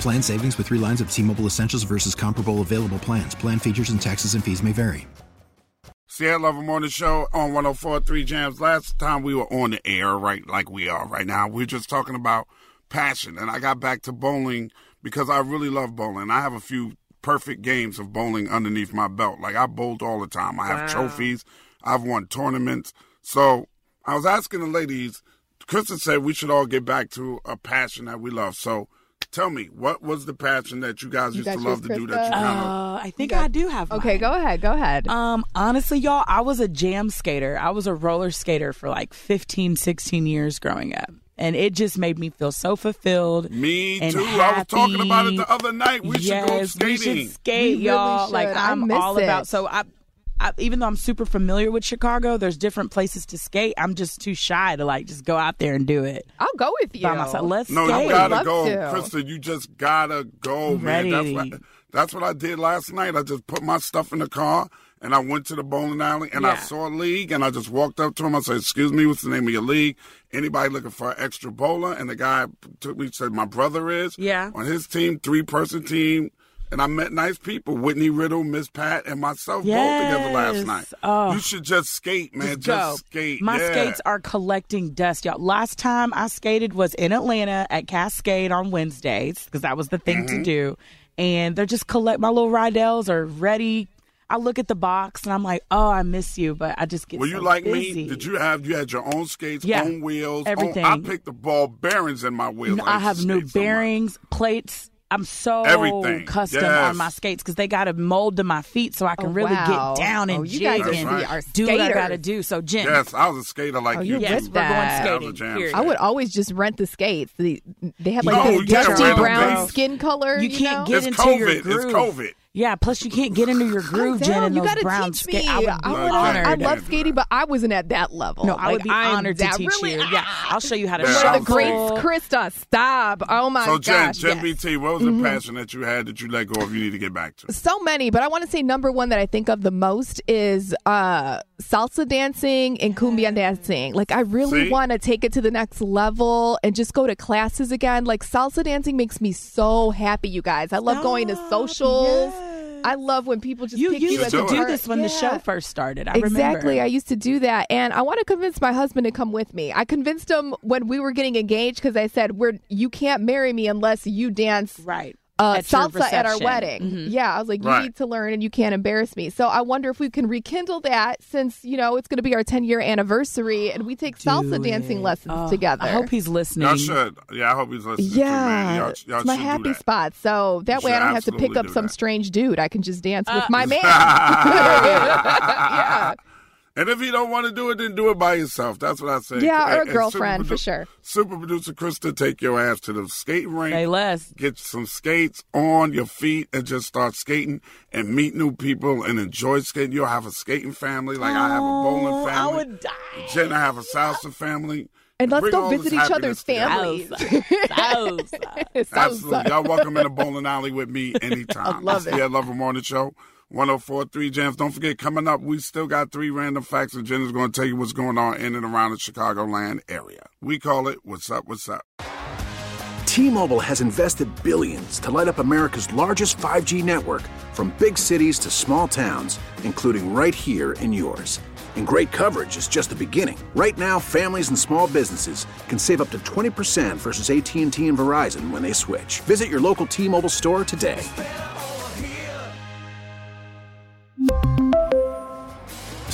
Plan savings with three lines of T Mobile Essentials versus comparable available plans. Plan features and taxes and fees may vary. Sierra Lover Morning Show on 104.3 Jams. Last time we were on the air, right, like we are right now, we were just talking about passion. And I got back to bowling because I really love bowling. I have a few perfect games of bowling underneath my belt. Like I bowled all the time. I have Wow. trophies. I've won tournaments. So I was asking the ladies, Kristen said we should all get back to a passion that we love. So tell me, what was the passion that you guys You used to love yours, to do that you Krista? kind of Uh, I think I do have. Okay, mine. go ahead. Go ahead. Um, honestly, y'all, I was a jam skater. I was a roller skater for like 15, 16 years growing up. And it just made me feel so fulfilled. Me and too. I was talking about it the other night. We should go yes, we skating. should skate, We y'all. should. Like I I'm miss all about. So I, I, even though I'm super familiar with Chicago, there's different places to skate. I'm just too shy to like just go out there and do it I'll go with you. by myself. Let's go. No, skate. you gotta go, to. Krista. You just gotta go, man. That's Ready. what, that's what I did last night. I just put my stuff in the car and I went to the bowling alley and I saw a league and I just walked up to him. I said, "Excuse me, what's the name of your league? Anybody looking for an extra bowler?" And the guy took me said, "My brother is Yeah. on his team, three person team." And I met nice people, Whitney Riddle, Miss Pat, and myself both together last night. Oh. You should just skate, man. Just go. skate. My yeah. skates are collecting dust, y'all. Last time I skated was in Atlanta at Cascade on Wednesdays because that was the thing Mm-hmm. to do. And they're just collect my little Riedells are ready. I look at the box and I'm like, oh, I miss you, but I just get Were so you like busy. me? Did you have you had your own skates, Yeah. own wheels, own- Everything. I picked the ball bearings in my wheels. No, I to have new bearings, plates. I'm so Everything. custom Yes. on my skates because they got to mold to my feet so I can Oh, really wow. get down and Oh, you jig guys That's and right. are do what I got to do. So, Jen, Yes, I was a skater like Oh, you. yes, we're going that. I was a skating. jam period. I would always just rent the skates. The, they had like No, this dusty brown skin color. You you can't know? get It's into COVID. your It's. COVID. Yeah, plus you can't get into your groove, Calm Jen, in you gotta teach skate. me. I would be I, No, honored. I love skating, but I wasn't at that level. no, I would be I'm honored to teach really- you. Yeah, I'll show you how to Yeah. Shuffle. the greats, Krista. Stop. Oh my So, Jen, gosh. Jen yes. BT, what was Mm-hmm. the passion that you had that you let go of? You need to get back to. so many, but I want to say number one that I think of the most is uh, salsa dancing and cumbia dancing. Like, I really want to take it to the next level and just go to classes again. Like, salsa dancing makes me so happy, you guys. I love going to socials. Yes. I love when people just You pick used to do part. this when the show first started. I Exactly. remember. I used to do that. And I want to convince my husband to come with me. I convinced him when we were getting engaged because I said, We're you can't marry me unless you dance right. Uh, At salsa at our reception. wedding. Mhm. Yeah, I was like, you Right. need to learn and you can't embarrass me. So I wonder if we can rekindle that since, you know, it's going to be our 10 year anniversary and we take salsa Do dancing lessons Oh, together. I hope he's listening. Y'all should. Yeah, I hope he's listening. too, man. yeah, Y'all, y'all it's my happy spot. So that You way I don't have to pick up some that. strange dude. I can just dance Uh, with my man. yeah. And if you don't want to do it, then do it by yourself. That's what I say. Yeah, or a And- and girlfriend, super for sure. Super producer Krista, take your ass to the skating rink. Say less. Get some skates on your feet and just start skating and meet new people and enjoy skating. You'll have a skating family, like I have a bowling Oh, family. I would die. Jen, I have a salsa family. And let's Bring go visit each other's families. Absolutely. Y'all welcome in the bowling alley with me anytime. I love it. Yeah, Love a Morning Show. 1043 Jams. Don't forget, coming up, we still got three random facts, and Jen is going to tell you what's going on in and around the Chicagoland area. We call it What's Up, What's Up. T-Mobile has invested billions to light up America's largest 5G network from big cities to small towns, including right here in yours. And great coverage is just the beginning. Right now, families and small businesses can save up to 20% versus AT&T and Verizon when they switch. Visit your local T-Mobile store today.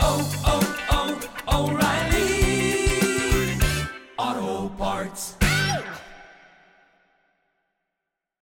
Oh, oh, oh, O'Reilly. Auto Parts.